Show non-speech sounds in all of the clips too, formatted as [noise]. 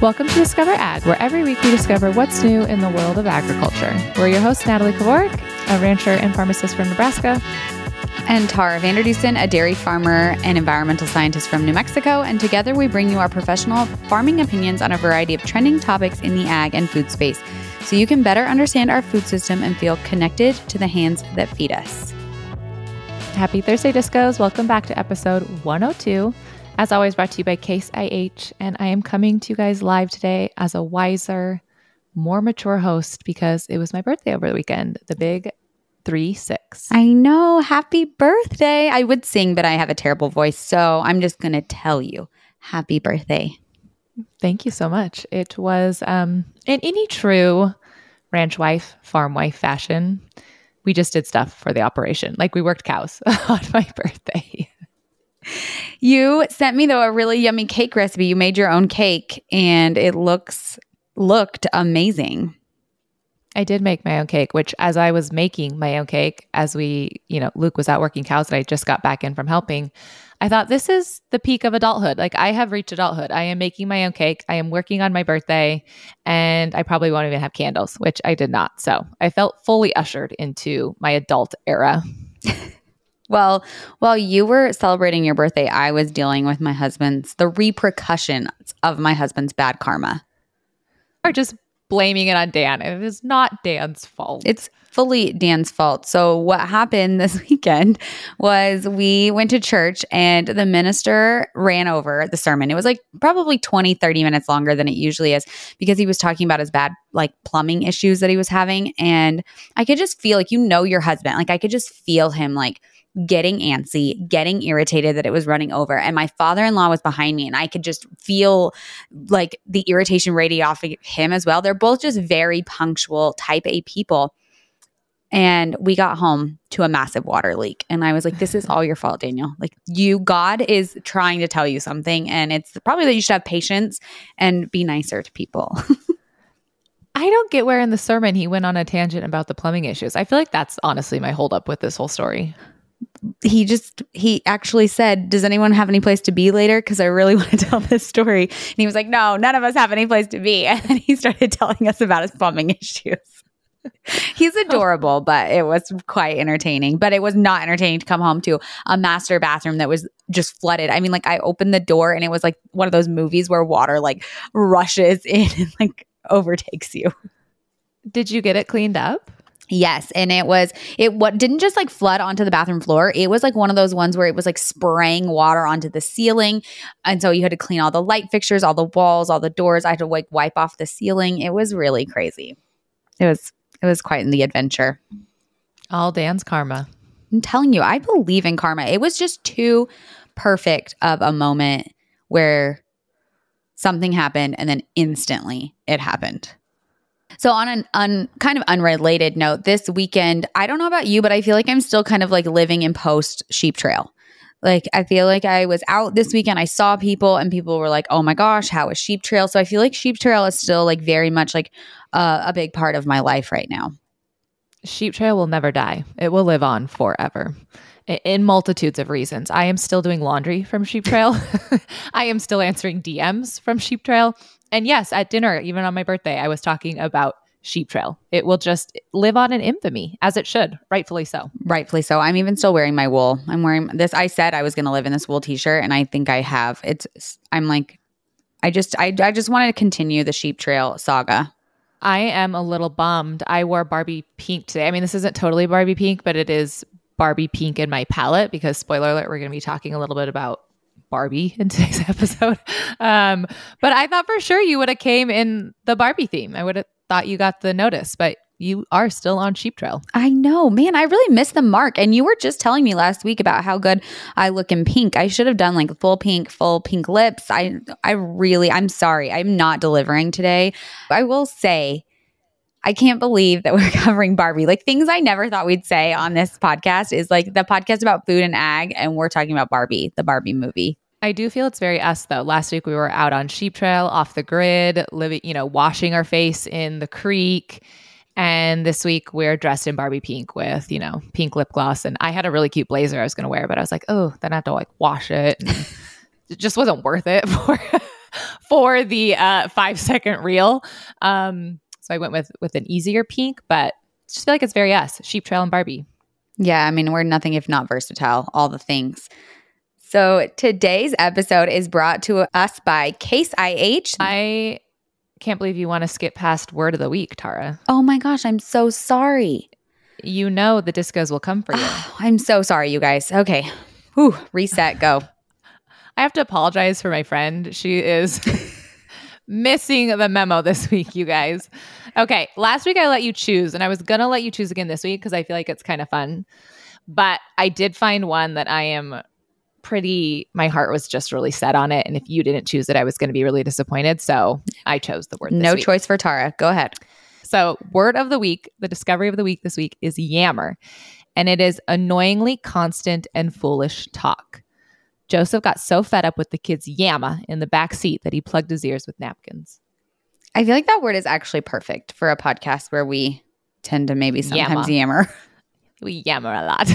Welcome to Discover Ag, where every week we discover what's new in the world of agriculture. We're your host, Natalie Kovarik, a rancher and pharmacist from Nebraska. And Tara Vander Dussen, a dairy farmer and environmental scientist from New Mexico. And together we bring you our professional farming opinions on a variety of trending topics in the ag and food space so you can better understand our food system and feel connected to the hands that feed us. Happy Thursday, Discos. Welcome back to episode 102. As always, brought to you by Case IH. And I am coming to you guys live today as a wiser, more mature host because it was my birthday over the weekend, the big three six. I know. Happy birthday. I would sing, but I have a terrible voice. So I'm just going to tell you happy birthday. Thank you so much. It was um, in any true ranch wife, farm wife fashion. We just did stuff for the operation. Like we worked cows [laughs] on my birthday. You sent me though a really yummy cake recipe. You made your own cake and it looks looked amazing. I did make my own cake, which as I was making my own cake, as we, you know, Luke was out working cows and I just got back in from helping, I thought this is the peak of adulthood. Like I have reached adulthood. I am making my own cake. I am working on my birthday and I probably won't even have candles, which I did not. So I felt fully ushered into my adult era. [laughs] well, while you were celebrating your birthday, I was dealing with my husband's, the repercussions of my husband's bad karma. Or just blaming it on Dan. It is not Dan's fault. It's fully Dan's fault. So, what happened this [laughs] weekend was we went to church and the minister ran over the sermon. It was like probably 20, 30 minutes longer than it usually is because he was talking about his bad, like plumbing issues that he was having. And I could just feel like, you know, your husband, like I could just feel him like, getting antsy, getting irritated that it was running over. And my father in law was behind me, and I could just feel like the irritation radiating off of him as well. They're both just very punctual, type A people. And we got home to a massive water leak. And I was like, this is all your fault, Daniel. Like, you, God is trying to tell you something. And it's probably that you should have patience and be nicer to people. [laughs] I don't get where in the sermon he went on a tangent about the plumbing issues. I feel like that's honestly my holdup with this whole story he just he actually said does anyone have any place to be later? Because i really [laughs] want to tell this story. And he was like no none of us have any place to be. [laughs] And then he started telling us about his plumbing [laughs] issues. He's adorable but it was quite entertaining. But it was not entertaining to come home to a master bathroom that was just flooded. I mean like i opened the door and it was like one of those movies where water like rushes in and like overtakes you. Did you get it cleaned up Yes, and it was it what didn't just like flood onto the bathroom floor. It was like one of those ones where it was like spraying water onto the ceiling, and so you had to clean all the light fixtures, all the walls, all the doors. I had to like wipe off the ceiling. It was really crazy. It was it was quite in the adventure. All Dan's karma. I'm telling you, I believe in karma. It was just too perfect of a moment where something happened and then instantly it happened. So on an un, kind of unrelated note, this weekend, I don't know about you, but I feel like I'm still kind of like living in post sheep trail. Like I feel like I was out this weekend, I saw people and people were like, "Oh my gosh, how is sheep trail?" So I feel like sheep trail is still like very much like uh, a big part of my life right now. Sheep trail will never die. It will live on forever in multitudes of reasons. I am still doing laundry from Sheep Trail. [laughs] I am still answering DMs from Sheep Trail. And yes, at dinner, even on my birthday, I was talking about Sheep Trail. It will just live on in infamy, as it should, rightfully so. Rightfully so. I'm even still wearing my wool. I'm wearing this. I said I was going to live in this wool T-shirt, and I think I have. It's. I'm like, I just, I, I just want to continue the Sheep Trail saga. I am a little bummed. I wore Barbie pink today. I mean, this isn't totally Barbie pink, but it is Barbie pink in my palette because spoiler alert, we're going to be talking a little bit about Barbie [laughs] in today's episode. Um, but I thought for sure you would have came in the Barbie theme. I would have thought you got the notice, but you are still on sheep trail. I know, man. I really missed the mark. And you were just telling me last week about how good I look in pink. I should have done like full pink, full pink lips. I I really I'm sorry. I'm not delivering today. I will say I can't believe that we're [laughs] covering Barbie. Like things I never thought we'd say on this podcast is like the podcast about food and ag, and we're talking about Barbie, the Barbie movie. I do feel it's very us though. Last week we were out on sheep trail, off the grid, living, you know, washing our face in the creek. And this week we're dressed in Barbie pink with, you know, pink lip gloss. And I had a really cute blazer I was going to wear, but I was like, oh, then I have to like wash it. [laughs] it just wasn't worth it [laughs] for for the uh, five second reel. Um, so I went with with an easier pink, but just feel like it's very us, Sheep Trail and Barbie. Yeah, I mean, we're nothing if not versatile, all the things. So today's episode is brought to us by Case IH. I can't believe you want to skip past word of the week, Tara. Oh my gosh, I'm so sorry. You know the discos will come for you. [sighs] I'm so sorry, you guys. Okay. Whew, reset, go. [sighs] I have to apologize for my friend. She is [laughs] missing the memo [laughs] this week, you guys. Okay, last week I let you choose, and I was gonna let you choose again this week because I feel like it's kind of fun. But I did find one that I am pretty, my heart was just really set on it. And if you didn't choose it, I was gonna be really disappointed. So I chose the word. No week. choice for Tara. Go ahead. So, word of the week, the discovery of the week this week is yammer, and it is annoyingly constant and foolish talk. Joseph got so fed up with the kids' yamma in the back seat that he plugged his ears with napkins. I feel like that word is actually perfect for a podcast where we tend to maybe sometimes Yammer. yammer. [laughs] We yammer a lot.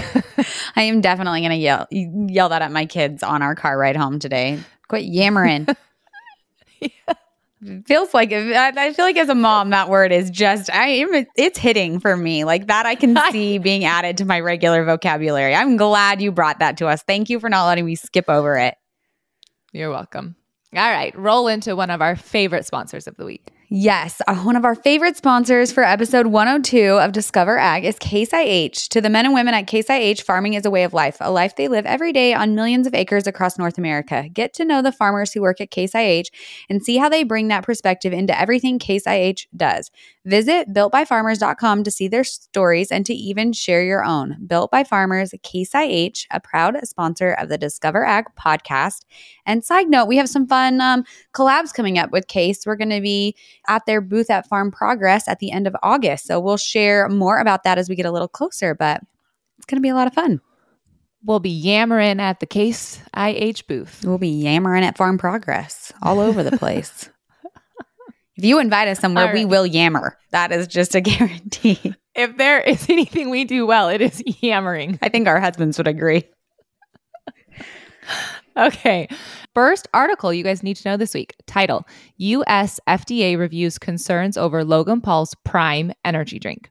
[laughs] I am definitely going to yell yell that at my kids on our car ride home today. Quit yammering. [laughs] Feels like I I feel like as a mom, that word is just I am. It's hitting for me like that. I can [laughs] see being added to my regular vocabulary. I'm glad you brought that to us. Thank you for not letting me skip over it. You're welcome. All right, roll into one of our favorite sponsors of the week. Yes, one of our favorite sponsors for episode 102 of Discover Ag is Case IH. To the men and women at Case IH, farming is a way of life, a life they live every day on millions of acres across North America. Get to know the farmers who work at Case IH and see how they bring that perspective into everything Case IH does. Visit builtbyfarmers.com to see their stories and to even share your own. Built by Farmers, Case IH, a proud sponsor of the Discover Ag podcast. And side note, we have some fun um, collabs coming up with Case. We're going to be at their booth at Farm Progress at the end of August. So we'll share more about that as we get a little closer, but it's going to be a lot of fun. We'll be yammering at the Case IH booth. We'll be yammering at Farm Progress all over the place. [laughs] if you invite us somewhere, All we will yammer. That is just a [laughs] guarantee. If there is [laughs] anything we do well, it is yammering. I think our husbands would agree. Okay. First article you guys need to know this week. Title US FDA reviews concerns over Logan Paul's Prime energy drink.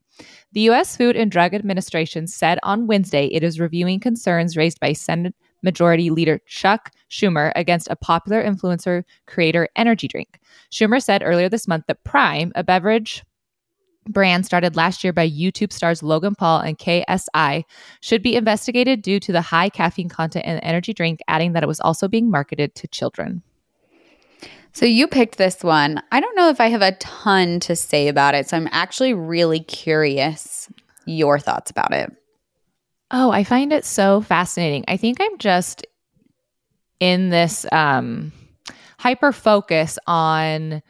The US Food and Drug Administration said on Wednesday it is reviewing concerns raised by Senate Majority Leader Chuck Schumer against a popular influencer creator energy drink. Schumer said earlier this month that Prime, a beverage brand started last year by YouTube stars Logan Paul and KSI, should be investigated due to the high caffeine content in the energy drink, adding that it was also being marketed to children. So you picked this one. I don't know if I have a ton to say about it. So I'm actually really curious your thoughts about it. Oh, I find it so fascinating. I think I'm just in this um, hyper focus on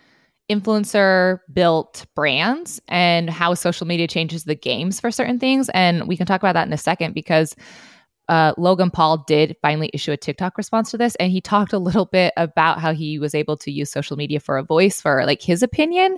influencer built brands and how social media changes the games for certain things. And we can talk about that in a second because uh, Logan Paul did finally issue a TikTok response to this. And he talked a little bit about how he was able to use social media for a voice for like his opinion.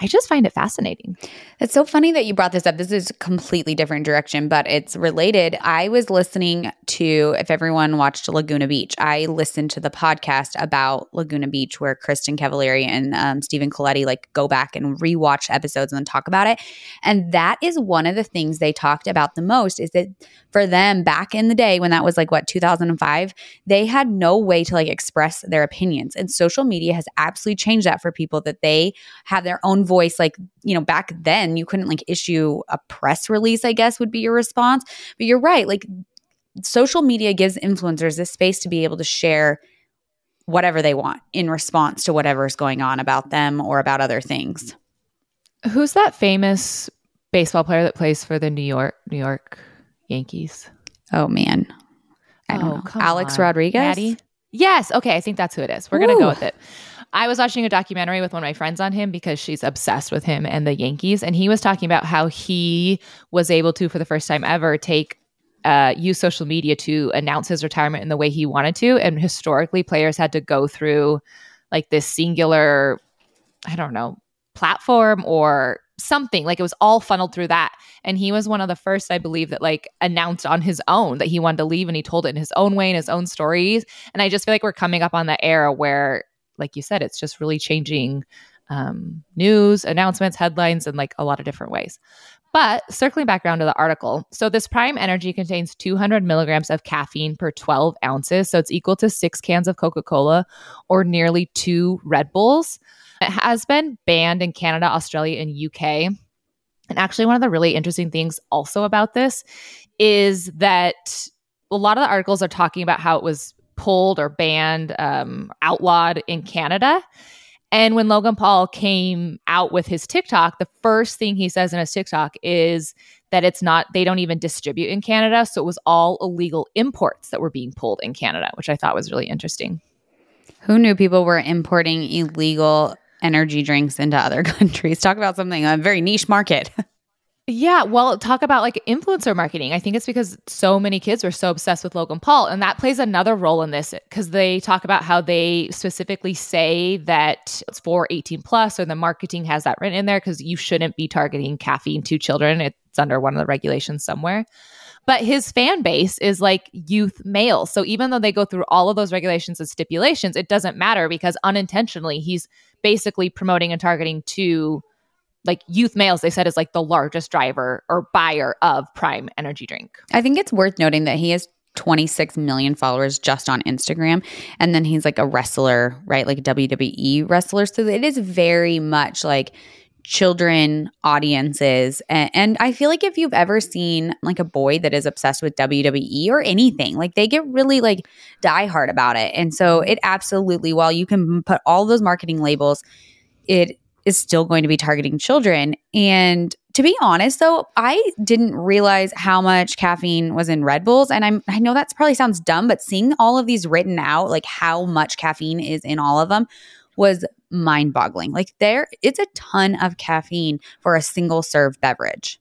I just find it fascinating. It's so funny that you brought this up. This is a completely different direction, but it's related. I was listening to, if everyone watched Laguna Beach, I listened to the podcast about Laguna Beach where Kristin Cavallari and um, Stephen Colletti like go back and rewatch episodes and then talk about it. And that is one of the things they talked about the most is that for them back in the day when that was like what 2005, they had no way to like express their opinions. And social media has absolutely changed that for people that they have their own voice like you know back then you couldn't like issue a press release i guess would be your response but you're right like social media gives influencers this space to be able to share whatever they want in response to whatever is going on about them or about other things Who's that famous baseball player that plays for the New York New York Yankees? oh man i don't Oh, know alex on. rodriguez Maddie? Yes. Okay. I think that's who it is. We're going to go with it. I was watching a documentary with one of my friends on him because she's obsessed with him and the Yankees. And he was talking about how he was able to, for the first time ever, take uh, use social media to announce his retirement in the way he wanted to. And historically, players had to go through like this singular, I don't know, platform or something. Like it was all funneled through that. And he was one of the first, I believe, that like announced on his own that he wanted to leave and he told it in his own way, in his own stories. And I just feel like we're coming up on that era where like you said, it's just really changing um, news, announcements, headlines, in like a lot of different ways. But circling back around to the article, so this Prime Energy contains 200 milligrams of caffeine per 12 ounces. So it's equal to six cans of Coca Cola or nearly two Red Bulls. It has been banned in Canada, Australia, and UK. And actually, one of the really interesting things also about this is that a lot of the articles are talking about how it was pulled or banned, um, outlawed in Canada. And when Logan Paul came out with his TikTok, the first thing he says in his TikTok is that it's not, they don't even distribute in Canada. So it was all illegal imports that were being pulled in Canada, which I thought was really interesting. Who knew people were importing illegal energy drinks into other [laughs] countries? Talk about something, a very niche market. [laughs] Yeah, well, talk about like influencer marketing. I think it's because so many kids were so obsessed with Logan Paul. And that plays another role in this because they talk about how they specifically say that it's for 18 plus, or the marketing has that written in there because you shouldn't be targeting caffeine to children. It's under one of the regulations somewhere. But his fan base is like youth males. So even though they go through all of those regulations and stipulations, it doesn't matter because unintentionally he's basically promoting and targeting to like youth males they said is like the largest driver or buyer of prime energy drink. I think it's worth noting that he has 26 million followers just on instagram and then he's like a wrestler right? Like wwe wrestler. So it is very much like children audiences. And, and, i feel like if you've ever seen like a boy that is obsessed with wwe or anything like they get really like die hard about it. And so it absolutely while you can put all those marketing labels it is still going to be targeting children. And to be honest though, I didn't realize how much caffeine was in Red Bulls and I'm I know that probably sounds dumb, but seeing all of these written out like how much caffeine is in all of them was mind-boggling. Like there it's a ton of caffeine for a single serve beverage.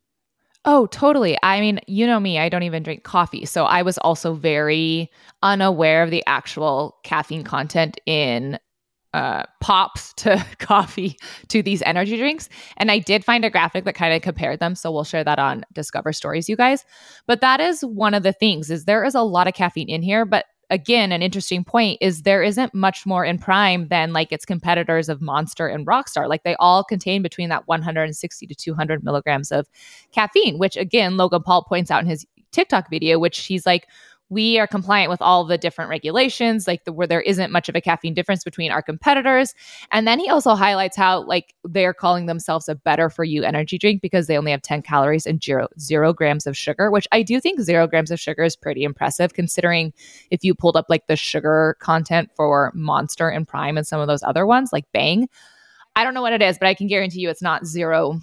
Oh, totally. I mean, you know me, I don't even drink coffee. So I was also very unaware of the actual caffeine content in uh, pops to [laughs] coffee to these energy drinks. And I did find a graphic that kind of compared them. So we'll share that on Discover Stories, you guys. But that is one of the things is there is a lot of caffeine in here, but again, an interesting point is there isn't much more in Prime than like its competitors of Monster and Rockstar. Like they all contain between that 160 to 200 milligrams of caffeine, which again, Logan Paul points out in his TikTok video, which he's like, we are compliant with all the different regulations, like the, where there isn't much of a caffeine difference between our competitors. And then he also highlights how like they're calling themselves a better for you energy drink because they only have 10 calories and zero, zero grams of sugar, which I do think zero grams of sugar is pretty impressive considering if you pulled up like the sugar content for Monster and Prime and some of those other ones like Bang. I don't know what it is, but I can guarantee you it's not zero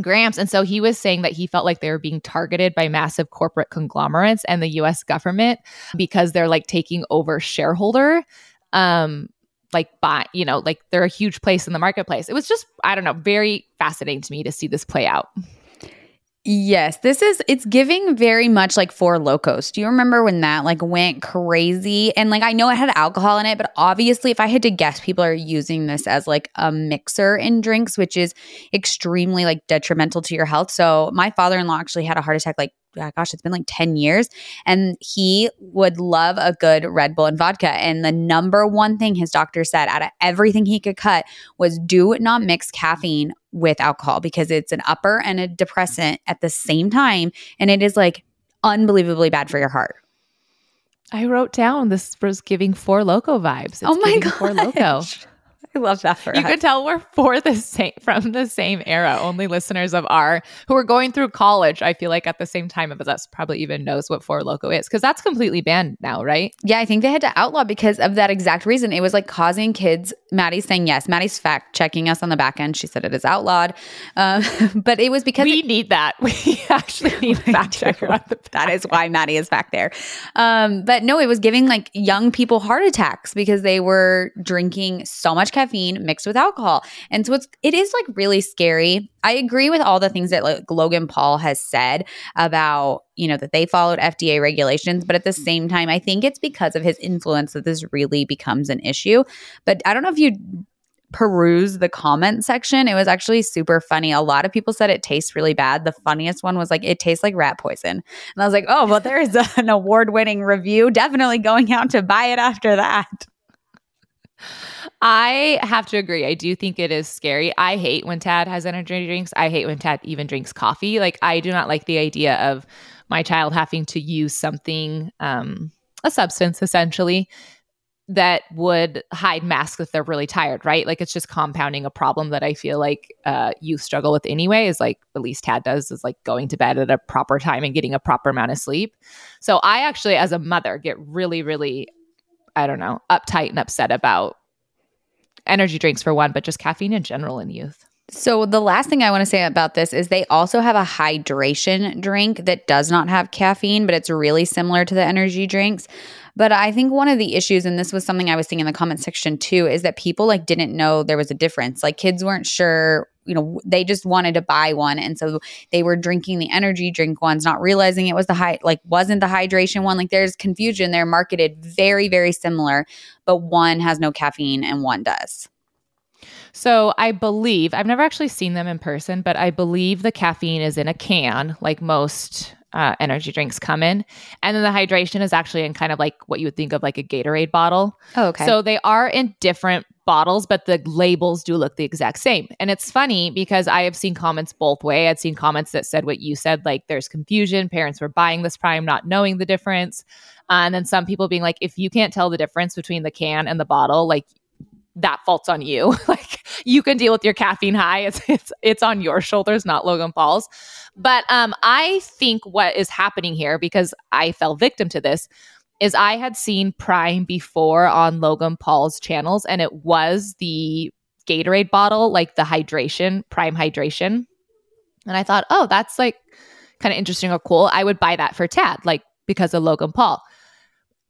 grams. And so he was saying that he felt like they were being targeted by massive corporate conglomerates and the US government because they're like taking over shareholder um like buy, you know, like they're a huge place in the marketplace. It was just I don't know, very fascinating to me to see this play out. Yes, this is it's giving very much like Four Lokos. Do you remember when that like went crazy? And like I know it had alcohol in it, but obviously if I had to guess, people are using this as like a mixer in drinks, which is extremely like detrimental to your health. So my father-in-law actually had a heart attack like gosh, it's been like 10 years. And he would love a good Red Bull and vodka. And the number one thing his doctor said out of everything he could cut was do not mix caffeine with alcohol because it's an upper and a depressant at the same time. And it is like unbelievably bad for your heart. I wrote down this was giving Four Loko vibes. It's oh my god, Four Loko. [laughs] I love that for you us. could tell we're for the same from the same era. Only listeners of our who are going through college, I feel like at the same time as us probably even knows what Four Loko is because that's completely banned now, right? Yeah, I think they had to outlaw because of that exact reason. It was like causing kids. Maddie's saying yes. Maddie's fact checking us on the back end. She said it is outlawed, um, [laughs] but it was because we it, need that. [laughs] We actually need fact checker on the back. That is why Maddie is back there. Um, but no, it was giving like young people heart attacks because they were drinking so much caffeine mixed with alcohol. And so it's it is like really scary. I agree with all the things that like Logan Paul has said about, you know, that they followed FDA regulations, but at the same time, I think it's because of his influence that this really becomes an issue. But I don't know if you peruse the comment section, it was actually super funny. A lot of people said it tastes really bad. The funniest one was like, it tastes like rat poison. And I was like, oh, well, there's [laughs] an award winning review. Definitely going out to buy it after that. I have to agree. I do think it is scary. I hate when Tad has energy drinks. I hate when Tad even drinks coffee. Like I do not like the idea of my child having to use something, um, a substance essentially, that would hide masks if they're really tired, right? Like it's just compounding a problem that I feel like uh, youth struggle with anyway. Is like at least Tad does is like going to bed at a proper time and getting a proper amount of sleep. So I actually, as a mother, get really, really, I don't know, uptight and upset about energy drinks for one, but just caffeine in general in youth. So, the last thing I want to say about this is they also have a hydration drink that does not have caffeine, but it's really similar to the energy drinks. But I think one of the issues, and this was something I was seeing in the comment section too, is that people like didn't know there was a difference. Like kids weren't sure, you know, they just wanted to buy one. And so they were drinking the energy drink ones, not realizing it was the high, like wasn't the hydration one. Like there's confusion. They're marketed very, very similar, but one has no caffeine and one does. So I believe I've never actually seen them in person, but I believe the caffeine is in a can, like most uh, energy drinks come in. And then the hydration is actually in kind of like what you would think of like a Gatorade bottle. Oh, okay. So they are in different bottles, but the labels do look the exact same. And it's funny because I have seen comments both way. I'd seen comments that said what you said, like there's confusion. Parents were buying this prime, not knowing the difference. Uh, and then some people being like, if you can't tell the difference between the can and the bottle, like that fault's on you. [laughs] like you can deal with your caffeine high. It's it's it's on your shoulders, not Logan Paul's. But um, I think what is happening here, because I fell victim to this, is I had seen Prime before on Logan Paul's channels, and it was the Gatorade bottle, like the hydration, Prime hydration. And I thought, oh, that's like kind of interesting or cool. I would buy that for Tad, like because of Logan Paul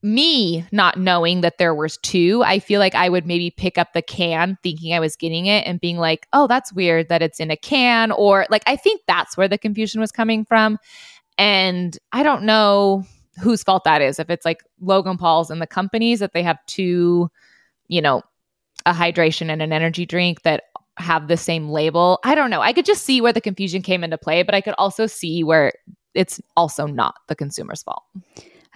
me not knowing that there was two, I feel like I would maybe pick up the can thinking I was getting it and being like, oh, that's weird that it's in a can. Or like, I think that's where the confusion was coming from. And I don't know whose fault that is. If it's like Logan Paul's and the companies that they have two, you know, a hydration and an energy drink that have the same label. I don't know. I could just see where the confusion came into play, but I could also see where it's also not the consumer's fault.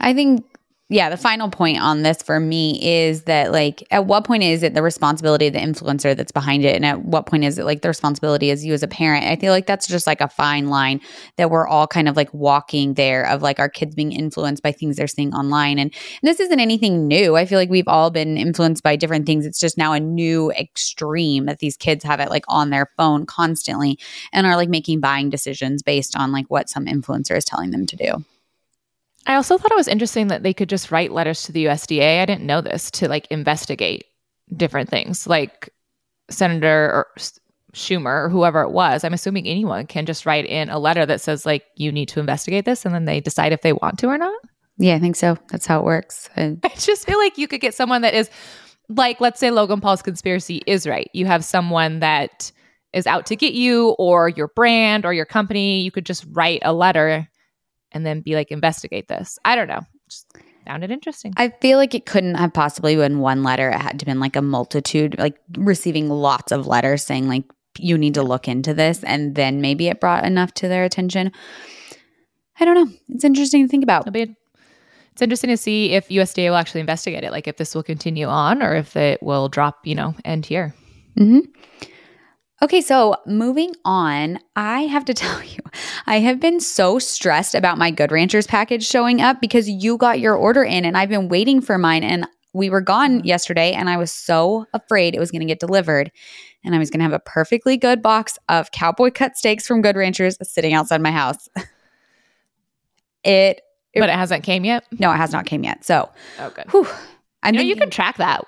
I think yeah, the final point on this for me is that like at what point is it the responsibility of the influencer that's behind it and at what point is it like the responsibility as you as a parent? I feel like that's just like a fine line that we're all kind of like walking there of like our kids being influenced by things they're seeing online and, and this isn't anything new. I feel like we've all been influenced by different things. It's just now a new extreme that these kids have it like on their phone constantly and are like making buying decisions based on like what some influencer is telling them to do. I also thought it was interesting that they could just write letters to the USDA. I didn't know this to like investigate different things, like Senator or Schumer or whoever it was. I'm assuming anyone can just write in a letter that says like you need to investigate this, and then they decide if they want to or not. Yeah, I think so. That's how it works. I [laughs] just feel like you could get someone that is like, let's say Logan Paul's conspiracy is right. You have someone that is out to get you or your brand or your company. You could just write a letter and then be like, investigate this. I don't know. Just found it interesting. I feel like it couldn't have possibly been one letter. It had to been like a multitude, like receiving lots of letters saying like you need to look into this, and then maybe it brought enough to their attention. I don't know. It's interesting to think about. Be, it's interesting to see if USDA will actually investigate it, like if this will continue on or if it will drop, you know, end here. Mm-hmm. Okay, so moving on, I have to [laughs] tell you, I have been so stressed about my Good Ranchers package showing up because you got your order in and I've been waiting for mine. And we were gone yesterday and I was so afraid it was going to get delivered and I was going to have a perfectly good box of cowboy cut steaks from Good Ranchers sitting outside my house. [laughs] it, it, but it hasn't came yet. No, it has not came yet. So, oh good. Whew, I know you can track that.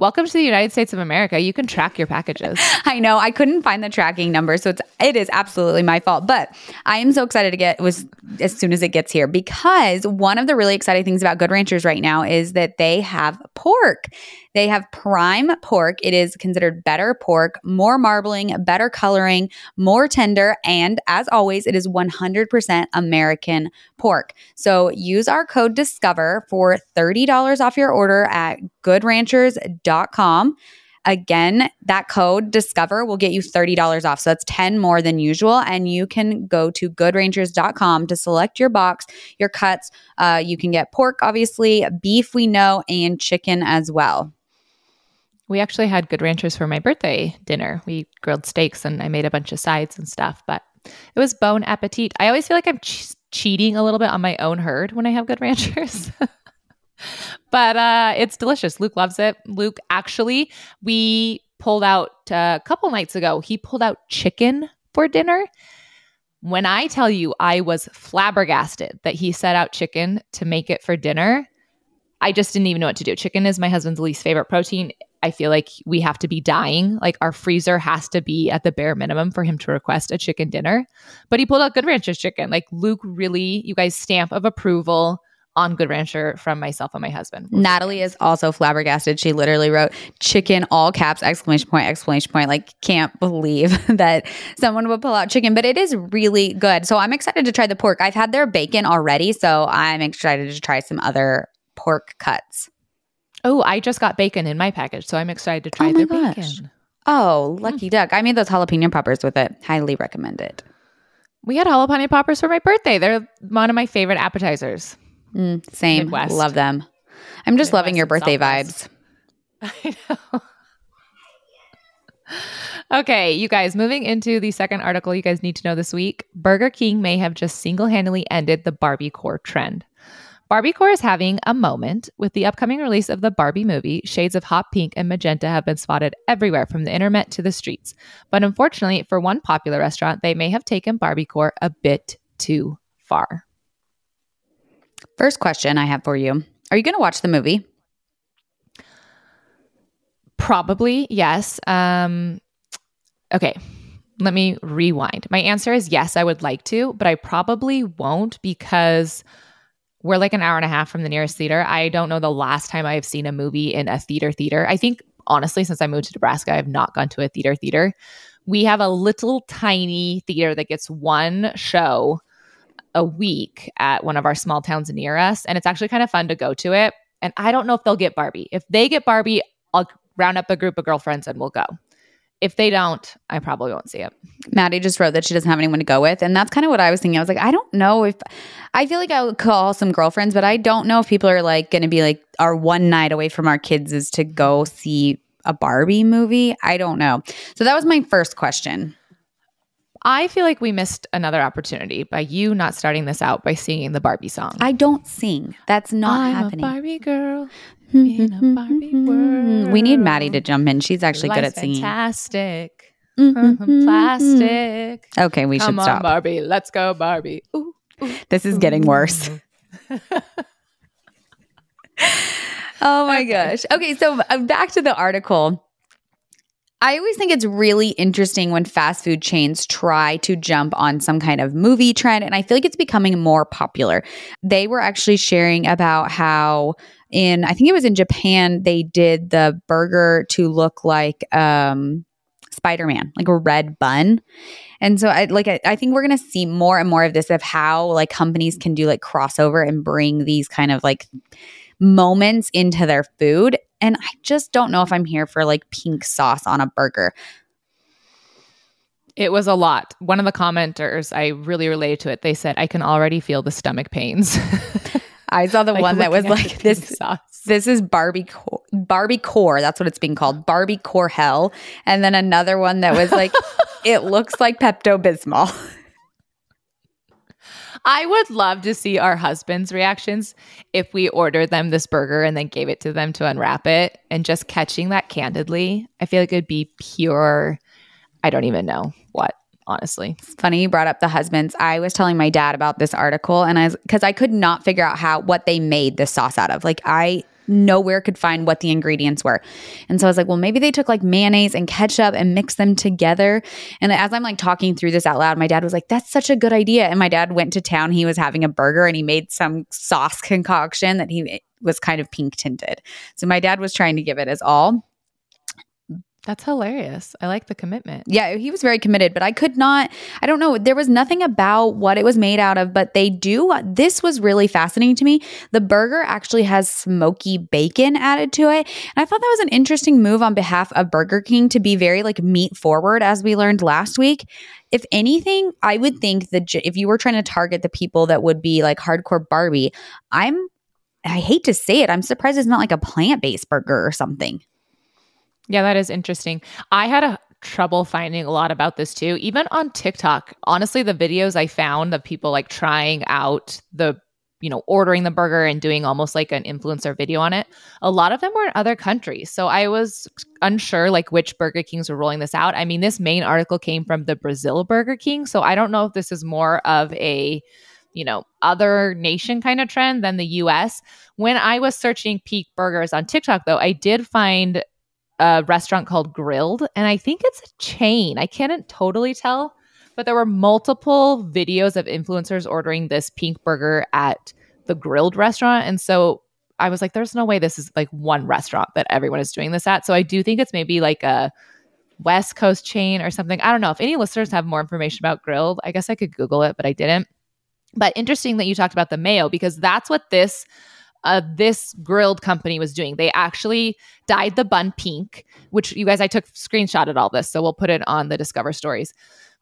Welcome to the United States of America. You can track your packages. [laughs] I know. I couldn't find the tracking number, so it's it is absolutely my fault. But I am so excited to get was as soon as it gets here because one of the really exciting things about Good Ranchers right now is that they have pork. They have prime pork. It is considered better pork, more marbling, better coloring, more tender, and as always, it is 100% American pork. So use our code DISCOVER for $30 off your order at goodranchers.com. Again, that code discover will get you $30 off. So that's 10 more than usual. And you can go to goodranchers.com to select your box, your cuts. Uh, you can get pork, obviously, beef, we know, and chicken as well. We actually had Good Ranchers for my birthday dinner. We grilled steaks and I made a bunch of sides and stuff, but it was bon appetit. I always feel like I'm ch- cheating a little bit on my own herd when I have Good [laughs] Ranchers. but uh, it's delicious. Luke loves it. Luke, actually, we pulled out uh, a couple nights ago, he pulled out chicken for dinner. When I tell you I was flabbergasted that he set out chicken to make it for dinner, I just didn't even know what to do. Chicken is my husband's least favorite protein. I feel like we have to be dying. Like our freezer has to be at the bare minimum for him to request a chicken dinner. But he pulled out Good Rancher's chicken. Like Luke really, you guys stamp of approval on Good Rancher from myself and my husband. Natalie is also flabbergasted. She literally wrote chicken, all caps, exclamation point, exclamation point. Like, can't believe [laughs] that someone would pull out chicken, but it is really good. So I'm excited to try the pork. I've had their bacon already, so I'm excited to try some other pork cuts. Oh, I just got bacon in my package, so I'm excited to try oh their gosh. bacon. Oh, lucky mm. duck. I made those jalapeno poppers with it. Highly recommend it. We had jalapeno poppers for my birthday. They're one of my favorite appetizers. Mm, same. Midwest. Love them. I'm just Midwest loving your birthday vibes. [laughs] I know. okay, you guys, moving into the second article you guys need to know this week Burger King may have just single handedly ended the Barbie core trend. Barbie core is having a moment with the upcoming release of the Barbie movie. Shades of hot pink and magenta have been spotted everywhere from the internet to the streets. But unfortunately, for one popular restaurant, they may have taken Barbie core a bit too far. First question I have for you Are you going to watch the movie? Probably, yes. Um, okay, let me rewind. My answer is yes, I would like to, but I probably won't because we're like an hour and a half from the nearest theater. I don't know the last time I've seen a movie in a theater theater. I think honestly, since I moved to Nebraska, I have not gone to a theater theater. We have a little tiny theater that gets one show a week at one of our small towns near us. And it's actually kind of fun to go to it. And I don't know if they'll get Barbie. If they get Barbie, I'll round up a group of girlfriends and we'll go. If they don't, I probably won't see it. Maddie just wrote that she doesn't have anyone to go with. And that's kind of what I was thinking. I was like, I don't know if I feel like I would call some girlfriends, but I don't know if people are like going to be like, our one night away from our kids is to go see a Barbie movie. I don't know. So that was my first question. I feel like we missed another opportunity by you not starting this out by singing the Barbie song. I don't sing. That's not I'm happening. A Barbie girl hmm, in hmm, a hmm, Barbie world. We need Maddie to jump in. She's actually Life's good at singing. Fantastic. Mm-hmm, mm-hmm, mm-hmm. Plastic. Okay, we Come should stop. On, Barbie. Let's go, Barbie. Ooh, ooh, this is ooh. getting worse. [laughs] oh my gosh. Okay, so uh, back to the article. I always think it's really interesting when fast food chains try to jump on some kind of movie trend, and I feel like it's becoming more popular. They were actually sharing about how in I think it was in Japan they did the burger to look like um, Spider-Man, like a red bun. And so I like I, I think we're gonna see more and more of this of how like companies can do like crossover and bring these kind of like moments into their food. And I just don't know if I'm here for like pink sauce on a burger. It was a lot. One of the commenters, I really related to it. They said, I can already feel the stomach pains. [laughs] I saw the [laughs] like one that was like this sauce. This is Barbie core, Barbie core. That's what it's being called. Barbie core hell. And then another one that was like [laughs] it looks like Pepto Bismol. I would love to see our husbands' reactions if we ordered them this burger and then gave it to them to unwrap it and just catching that candidly. I feel like it'd be pure, I don't even know what honestly. It's funny you brought up the husbands. I was telling my dad about this article and I was because I could not figure out how what they made this sauce out of. Like I nowhere could find what the ingredients were. And so I was like, well, maybe they took like mayonnaise and ketchup and mixed them together. And as I'm like talking through this out loud, my dad was like, that's such a good idea. And my dad went to town. He was having a burger and he made some sauce concoction that he was kind of pink tinted. So my dad was trying to give it as all. That's hilarious. I like the commitment. Yeah, he was very committed, but I could not, I don't know, there was nothing about what it was made out of, but they do. This was really fascinating to me. The burger actually has smoky bacon added to it. And I thought that was an interesting move on behalf of Burger King to be very like meat forward, as we learned last week. If anything, I would think that if you were trying to target the people that would be like hardcore Barbie, I'm, I hate to say it, I'm surprised it's not like a plant based burger or something. Yeah, that is interesting. I had a trouble finding a lot about this too. Even on TikTok, honestly, the videos I found of people like trying out the, you know, ordering the burger and doing almost like an influencer video on it, a lot of them were in other countries. So I was unsure like which Burger Kings were rolling this out. I mean, this main article came from the Brazil Burger King. So I don't know if this is more of a, you know, other nation kind of trend than the US. When I was searching peak burgers on TikTok, though, I did find a restaurant called Grilled, and I think it's a chain. I can't totally tell, but there were multiple videos of influencers ordering this pink burger at the Grilled restaurant. And so I was like, there's no way this is like one restaurant that everyone is doing this at. So I do think it's maybe like a West Coast chain or something. I don't know. If any listeners have more information about Grilled, I guess I could Google it, but I didn't. But interesting that you talked about the mayo because that's what this uh, this grilled company was doing. They actually dyed the bun pink, which you guys, I took screenshot of all this, so we'll put it on the Discover stories.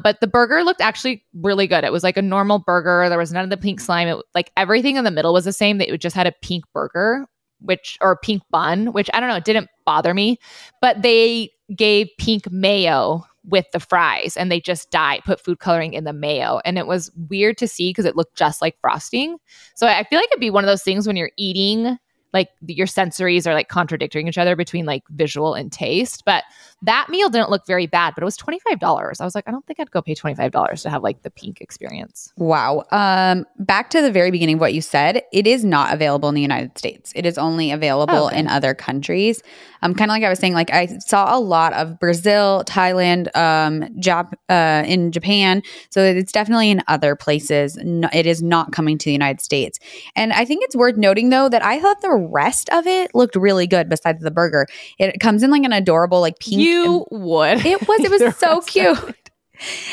But the burger looked actually really good. It was like a normal burger. There was none of the pink slime. It, like everything in the middle was the same. It just had a pink burger, which or pink bun, which I don't know. It didn't bother me, but they gave pink mayo with the fries and they just dyed put food coloring in the mayo. And it was weird to see because it looked just like frosting. So i feel like it'd be one of those things when you're eating like your sensories are like contradicting each other between like visual and taste. But that meal didn't look very bad, but it was $25. I was like, I don't think I'd go pay $25 to have like the pink experience. Wow. Um, back to the very beginning of what you said, it is not available in the United States. It is only available oh, okay. in other countries. Um, kind of like I was saying, like I saw a lot of Brazil, Thailand, um, Jap- uh, in Japan. So it's definitely in other places. No, it is not coming to the United States. And I think it's worth noting though that I thought the rest of it looked really good besides the burger. It comes in like an adorable like pink. You would. It was. It [laughs] was so cute. [laughs]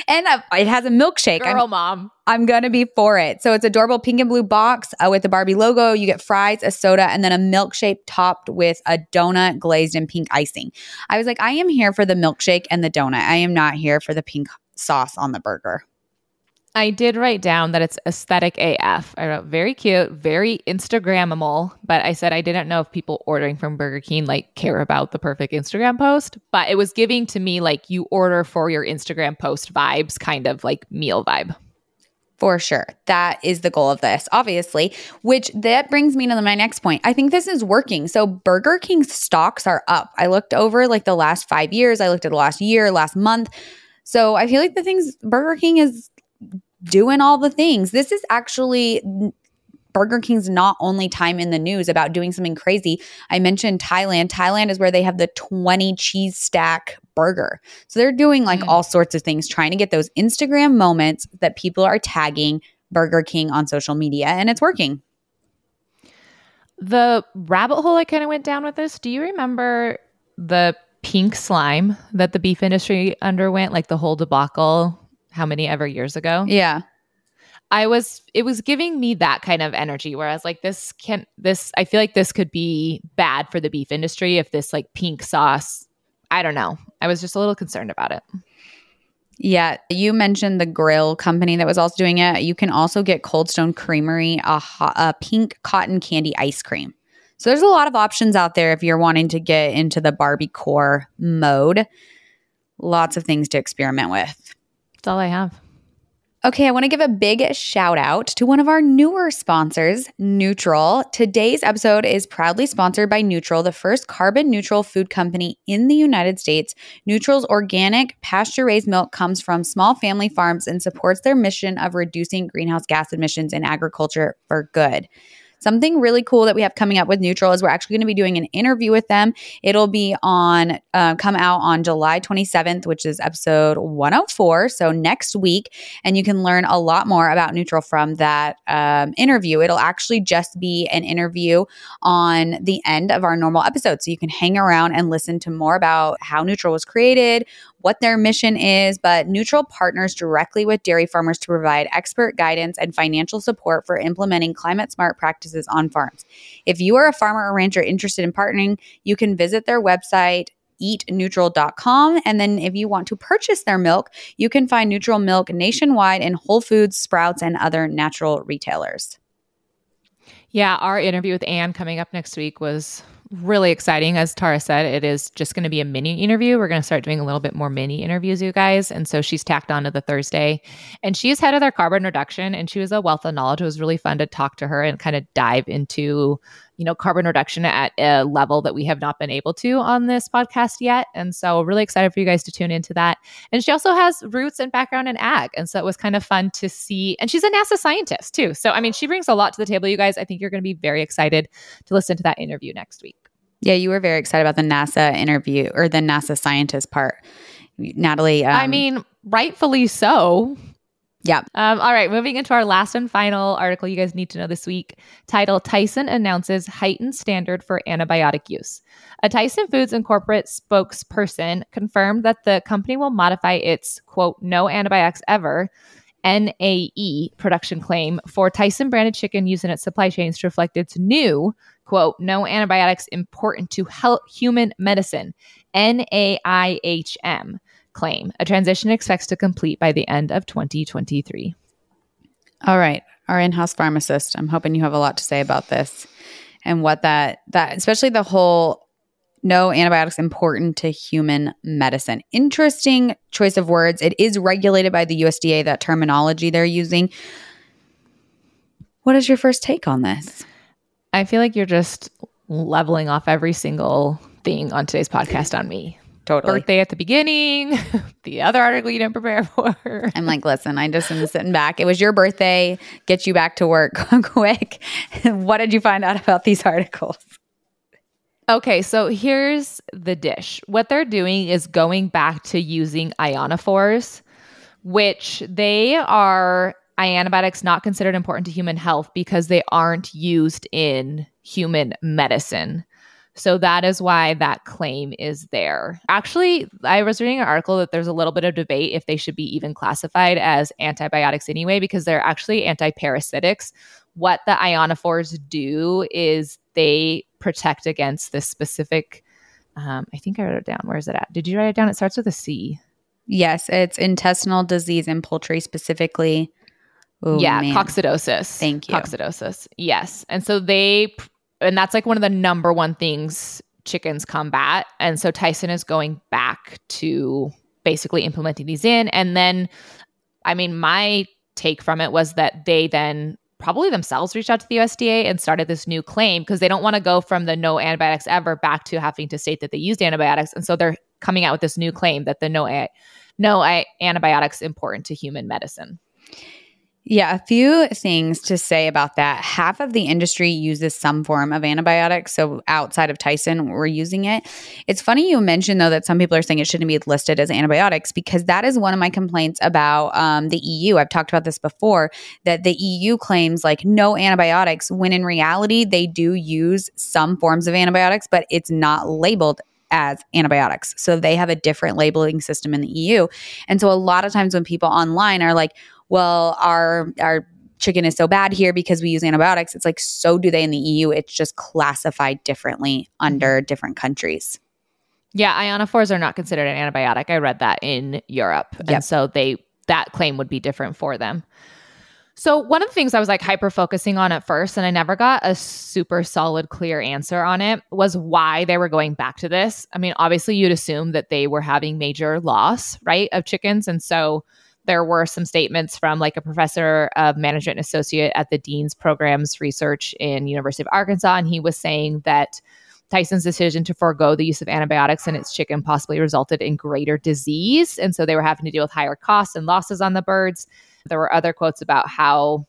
And uh, it has a milkshake. Girl, I'm, mom. I'm gonna be for it. So it's adorable pink and blue box uh, with the Barbie logo. You get fries, a soda, and then a milkshake topped with a donut glazed in pink icing. I was like, I am here for the milkshake and the donut. I am not here for the pink sauce on the burger. I did write down that it's aesthetic AF. I wrote very cute, very Instagrammable, but I said I didn't know if people ordering from Burger King like care about the perfect Instagram post, but it was giving to me like you order for your Instagram post vibes, kind of like meal vibe. For sure. That is the goal of this, obviously, which that brings me to my next point. I think this is working. So Burger King's stocks are up. I looked over like the last 5 years, I looked at the last year, last month. So I feel like the things Burger King is doing all the things. This is actually Burger King's not only time in the news about doing something crazy. I mentioned Thailand. Thailand is where they have the 20 cheese stack burger. So they're doing like mm. all sorts of things, trying to get those Instagram moments that people are tagging Burger King on social media, and it's working. The rabbit hole I kind of went down with this. Do you remember the pink slime that the beef industry underwent, like the whole debacle how many ever years ago. Yeah. I was it was giving me that kind of energy where I was like this can this I feel like this could be bad for the beef industry if this like pink sauce I don't know. I was just a little concerned about it. Yeah, you mentioned the grill company that was also doing it. You can also get Cold Stone Creamery a, hot, a pink cotton candy ice cream. So there's a lot of options out there if you're wanting to get into the Barbie core mode. Lots of things to experiment with. That's all I have. Okay, I want to give a big shout out to one of our newer sponsors, Neutral. Today's episode is proudly sponsored by Neutral, the first carbon neutral food company in the United States. Neutral's organic, pasture raised milk comes from small family farms and supports their mission of reducing greenhouse gas emissions in agriculture for good. Something really cool that we have coming up with Neutral is we're actually going to be doing an interview with them. It'll be on, uh, come out on July 27th, which is episode 104. So next week. And you can learn a lot more about Neutral from that um, interview. It'll actually just be an interview on the end of our normal episode. So you can hang around and listen to more about how Neutral was created, what their mission is, but Neutral partners directly with dairy farmers to provide expert guidance and financial support for implementing climate smart practices on farms. If you are a farmer or rancher interested in partnering, you can visit their website eatneutral.com. And then if you want to purchase their milk, you can find neutral milk nationwide in Whole Foods, Sprouts, and other natural retailers. Yeah, our interview with Anne coming up next week was really exciting. As Tara said, it is just going to be a mini interview. We're going to start doing a little bit more mini interviews, you guys. And so she's tacked on to the Thursday. And she's head of their carbon reduction and she was a wealth of knowledge. It was really fun to talk to her and kind of dive into you know, carbon reduction at a level that we have not been able to on this podcast yet. And so really excited for you guys to tune into that. And she also has roots and background in ag. And so it was kind of fun to see. And she's a NASA scientist too. So, I mean, she brings a lot to the table, you guys. I think you're going to be very excited to listen to that interview next week. Yeah, you were very excited about the NASA interview or the NASA scientist part. Natalie. Um, I mean, rightfully so. Yeah. Um, all right. Moving into our last and final article you guys need to know this week. Title Tyson announces heightened standard for antibiotic use. A Tyson Foods and corporate spokesperson confirmed that the company will modify its quote, no antibiotics ever NAE production claim for Tyson branded chicken used in its supply chains to reflect its new quote, no antibiotics important to health, human medicine, NAIHM claim. A transition expects to complete by the end of 2023. All right, our in-house pharmacist. I'm hoping you have a lot to say about this and what that that especially the whole no antibiotics important to human medicine. Interesting choice of words. It is regulated by the USDA that terminology they're using. What is your first take on this? I feel like you're just leveling off every single thing on today's podcast on me. Totally. Birthday at the beginning, [laughs] the other article you didn't prepare [laughs] for. I'm like, listen, I just am sitting back. It was your birthday. Get you back to work [laughs] quick. what did you find out about these articles? Okay, so here's the dish. What they're doing is going back to using ionophores, which they are antibiotics not considered important to human health because they aren't used in human medicine. So that is why that claim is there. Actually, I was reading an article that there's a little bit of debate if they should be even classified as antibiotics anyway, because they're actually antiparasitics. What the ionophores do is they protect against this specific. Um, I think I wrote it down. Where is it at? Did you write it down? It starts with a C. Yes, it's intestinal disease in poultry specifically. Ooh, yeah, man. coccidiosis. Thank you. Coccidiosis. Yes. And so they, and that's like one of the number one things chickens combat. And so Tyson is going back to basically implementing these in. And then, I mean, my take from it was that they then probably themselves reached out to the USDA and started this new claim because they don't want to go from the no antibiotics ever back to having to state that they used antibiotics. And so they're coming out with this new claim that the no, no antibiotics important to human medicine. Yeah, a few things to say about that. Half of the industry uses some form of antibiotic. So outside of Tyson, we're using it. It's funny you mentioned, though, that some people are saying it shouldn't be listed as antibiotics because that is one of my complaints about um, the EU. I've talked about this before that the EU claims like no antibiotics, when in reality, they do use some forms of antibiotics, but it's not labeled as antibiotics. So they have a different labeling system in the EU. And so a lot of times when people online are like, well, our our chicken is so bad here because we use antibiotics. It's like so do they in the EU. It's just classified differently under different countries. Yeah, ionophores are not considered an antibiotic. I read that in Europe. Yep. And so they that claim would be different for them. So one of the things I was like hyper focusing on at first, and I never got a super solid, clear answer on it, was why they were going back to this. I mean, obviously you'd assume that they were having major loss, right, of chickens. And so there were some statements from like a professor of management associate at the dean's programs research in university of arkansas and he was saying that tyson's decision to forego the use of antibiotics in its chicken possibly resulted in greater disease and so they were having to deal with higher costs and losses on the birds there were other quotes about how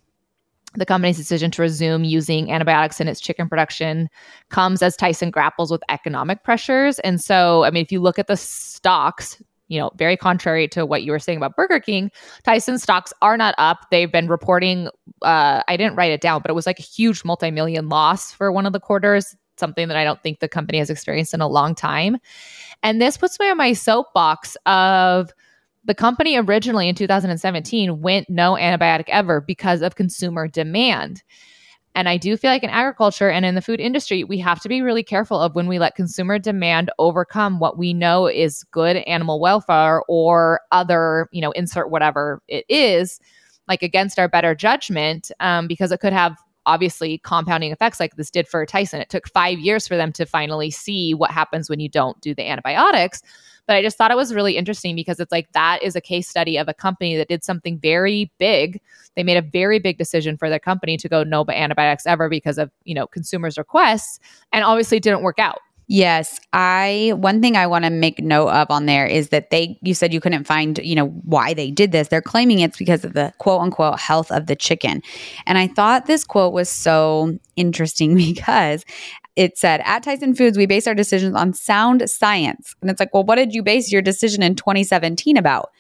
the company's decision to resume using antibiotics in its chicken production comes as Tyson grapples with economic pressures. And so, I mean, if you look at the stocks, you know, very contrary to what you were saying about Burger King, Tyson stocks are not up. They've been reporting, uh, I didn't write it down, but it was like a huge multi million loss for one of the quarters, something that I don't think the company has experienced in a long time. And this puts me on my soapbox of the company originally in 2017 went no antibiotic ever because of consumer demand. And I do feel like in agriculture and in the food industry, we have to be really careful of when we let consumer demand overcome what we know is good animal welfare or other, you know, insert whatever it is, like against our better judgment, um, because it could have obviously compounding effects like this did for Tyson. It took five years for them to finally see what happens when you don't do the antibiotics. But I just thought it was really interesting because it's like that is a case study of a company that did something very big. They made a very big decision for their company to go no antibiotics ever because of, you know, consumers' requests and obviously didn't work out. Yes, I one thing I want to make note of on there is that they you said you couldn't find, you know, why they did this. They're claiming it's because of the quote unquote health of the chicken. And I thought this quote was so interesting [laughs] because it said at Tyson Foods, we base our decisions on sound science. And it's like, well, what did you base your decision in 2017 about?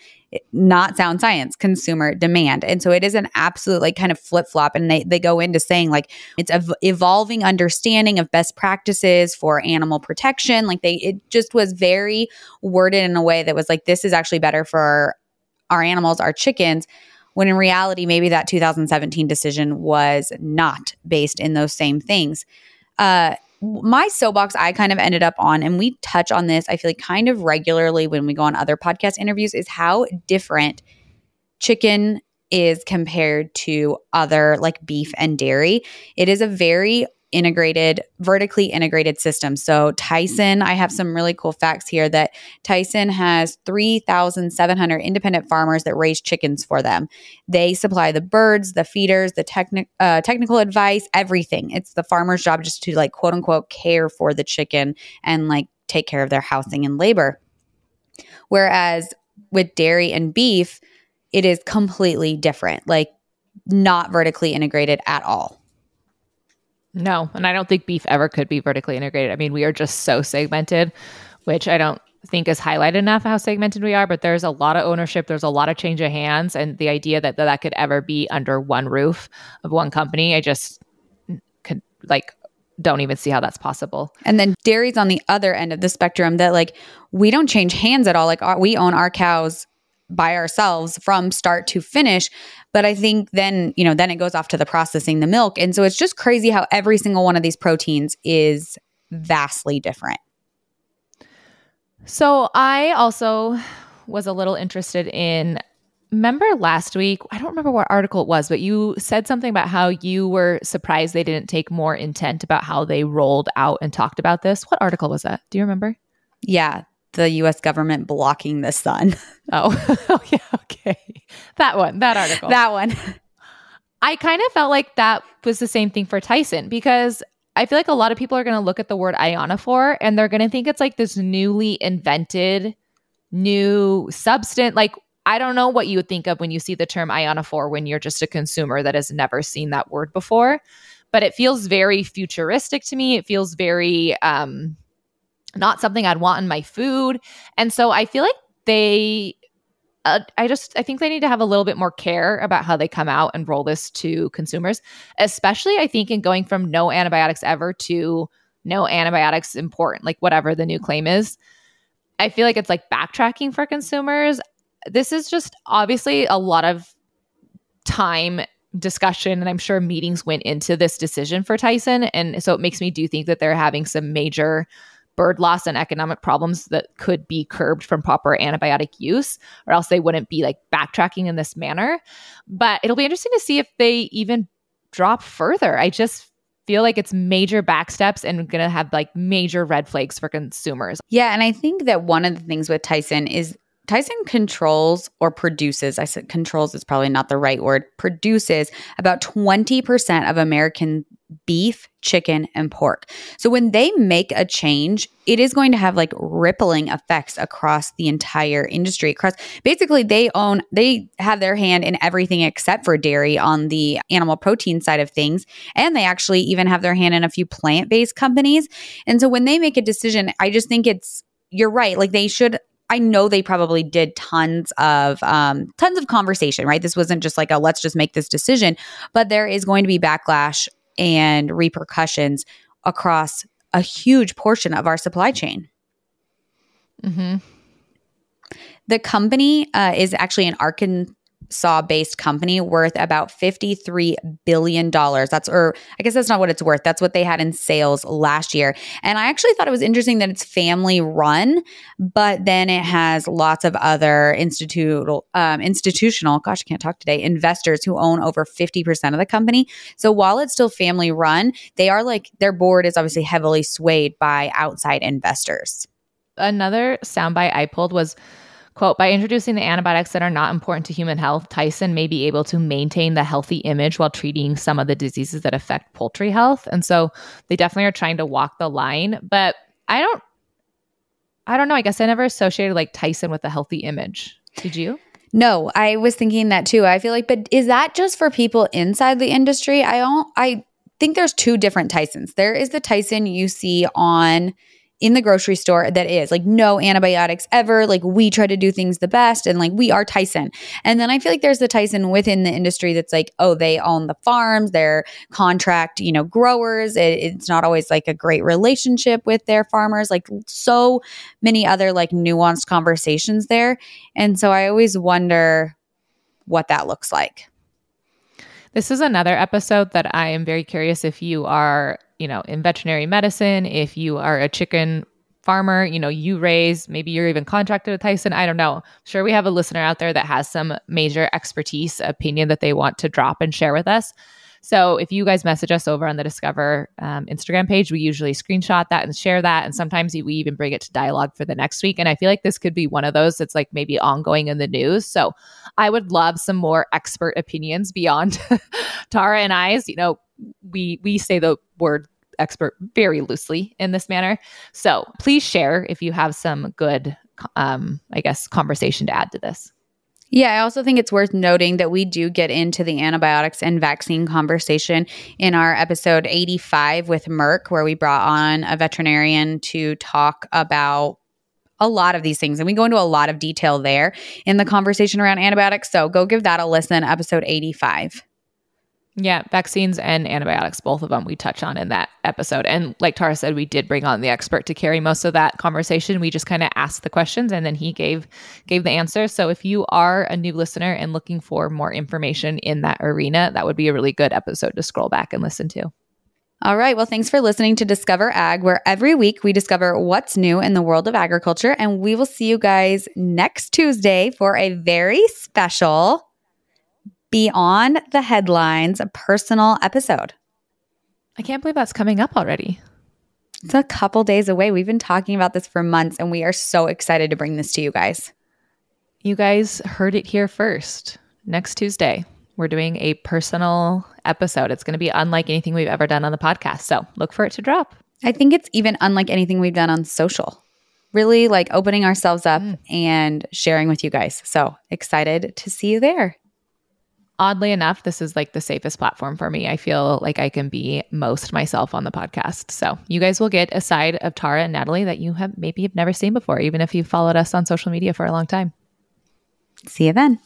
Not sound science, consumer demand. And so it is an absolute like kind of flip flop. And they, they go into saying like it's a evolving understanding of best practices for animal protection. Like they, it just was very worded in a way that was like, this is actually better for our animals, our chickens when in reality, maybe that 2017 decision was not based in those same things. Uh, my soapbox I kind of ended up on, and we touch on this, I feel like kind of regularly when we go on other podcast interviews, is how different chicken is compared to other like beef and dairy. It is a very integrated, vertically integrated system. So, Tyson, I have some really cool facts here that Tyson has 3,700 independent farmers that raise chickens for them. They supply the birds, the feeders, the techni- uh, technical advice, everything. It's the farmer's job just to, like, quote unquote, care for the chicken and, like, take care of their housing and labor. Whereas with dairy and beef, it is completely different, like, not vertically integrated at all. No, and I don't think beef ever could be vertically integrated. I mean, we are just so segmented, which I don't think is highlighted enough how segmented we are, but there's a lot of ownership, there's a lot of change of hands and the idea that that, could ever be under one roof of one company, I just could like don't even see how that's possible. And then dairy's on the other end of the spectrum that like we don't change hands at all. Like our, we own our cows by ourselves from start to finish. But I think then, you know, then it goes off to the processing the milk. And so it's just crazy how every single one of these proteins is vastly different. So I also was a little interested in remember last week i don't remember what article it was but you said something about how you were surprised they didn't take more intent about how they rolled out and talked about this what article was that do you remember yeah the US government blocking the sun. [laughs] Oh, [laughs] oh yeah, okay. That one, that article. that one. I kind of felt like that was the same thing for Tyson because I feel like a lot of people are going to look at the word ionophore and they're going to think it's like this newly invented new substance. Like, I don't know what you would think of when you see the term ionophore when you're just a consumer that has never seen that word before. But it feels very futuristic to me. It feels very, um, not something I'd want in my food. And so I feel like they uh, I just I think they need to have a little bit more care about how they come out and roll this to consumers, especially I think in going from no antibiotics ever to no antibiotics important, like whatever the new claim is. I feel like it's like backtracking for consumers. This is just obviously a lot of time discussion and I'm sure meetings went into this decision for Tyson and so it makes me do think that they're having some major bird loss and economic problems that could be curbed from proper antibiotic use, or else they wouldn't be like backtracking in this manner. But it'll be interesting to see if they even drop further. I just feel like it's major backsteps and going to have like major red flags for consumers. Yeah. And I think that one of the things with Tyson is Tyson controls or produces, I said controls is probably not the right word, produces about 20% of American beef, chicken, and pork. So when they make a change, it is going to have like rippling effects across the entire industry. Across basically they own they have their hand in everything except for dairy on the animal protein side of things. And they actually even have their hand in a few plant-based companies. And so when they make a decision, I just think it's you're right. Like they should I know they probably did tons of um, tons of conversation, right? This wasn't just like a let's just make this decision, but there is going to be backlash and repercussions across a huge portion of our supply chain. Mm-hmm. The company uh, is actually in Arkansas. Saw based company worth about $53 billion. That's, or I guess that's not what it's worth. That's what they had in sales last year. And I actually thought it was interesting that it's family run, but then it has lots of other institutional, um, institutional, gosh, I can't talk today, investors who own over 50% of the company. So while it's still family run, they are like, their board is obviously heavily swayed by outside investors. Another soundbite I pulled was, Quote, by introducing the antibiotics that are not important to human health, Tyson may be able to maintain the healthy image while treating some of the diseases that affect poultry health. And so they definitely are trying to walk the line. But I don't, I don't know. I guess I never associated like Tyson with a healthy image. Did you? No, I was thinking that too. I feel like, but is that just for people inside the industry? I don't, I think there's two different Tysons. There is the Tyson you see on in the grocery store that is like no antibiotics ever. Like we try to do things the best and like we are Tyson. And then I feel like there's the Tyson within the industry that's like, oh, they own the farms, they're contract, you know, growers. It, it's not always like a great relationship with their farmers. Like so many other like nuanced conversations there. And so I always wonder what that looks like. This is another episode that I am very curious if you are you know, in veterinary medicine, if you are a chicken farmer, you know, you raise, maybe you're even contracted with Tyson. I don't know. Sure, we have a listener out there that has some major expertise, opinion that they want to drop and share with us. So if you guys message us over on the Discover um, Instagram page, we usually screenshot that and share that. And sometimes we even bring it to dialogue for the next week. And I feel like this could be one of those that's like maybe ongoing in the news. So I would love some more expert opinions beyond [laughs] Tara and I's. You know, we we say the word expert very loosely in this manner. So please share if you have some good, um, I guess, conversation to add to this. Yeah, I also think it's worth noting that we do get into the antibiotics and vaccine conversation in our episode 85 with Merck, where we brought on a veterinarian to talk about a lot of these things. And we go into a lot of detail there in the conversation around antibiotics. So go give that a listen, episode 85. Yeah, vaccines and antibiotics, both of them we touch on in that episode. And like Tara said, we did bring on the expert to carry most of that conversation. We just kind of asked the questions and then he gave gave the answer. So if you are a new listener and looking for more information in that arena, that would be a really good episode to scroll back and listen to. All right. Well, thanks for listening to Discover Ag, where every week we discover what's new in the world of agriculture. And we will see you guys next Tuesday for a very special Beyond the Headlines a personal episode. I can't believe that's coming up already. It's a couple days away. We've been talking about this for months and we are so excited to bring this to you guys. You guys heard it here first. Next Tuesday, we're doing a personal episode. It's going to be unlike anything we've ever done on the podcast. So look for it to drop. I think it's even unlike anything we've done on social. Really like opening ourselves up mm. and sharing with you guys. So excited to see you there oddly enough, this is like the safest platform for me. I feel like I can be most myself on the podcast. So you guys will get a side of Tara and Natalie that you have maybe have never seen before, even if you've followed us on social media for a long time. See you then.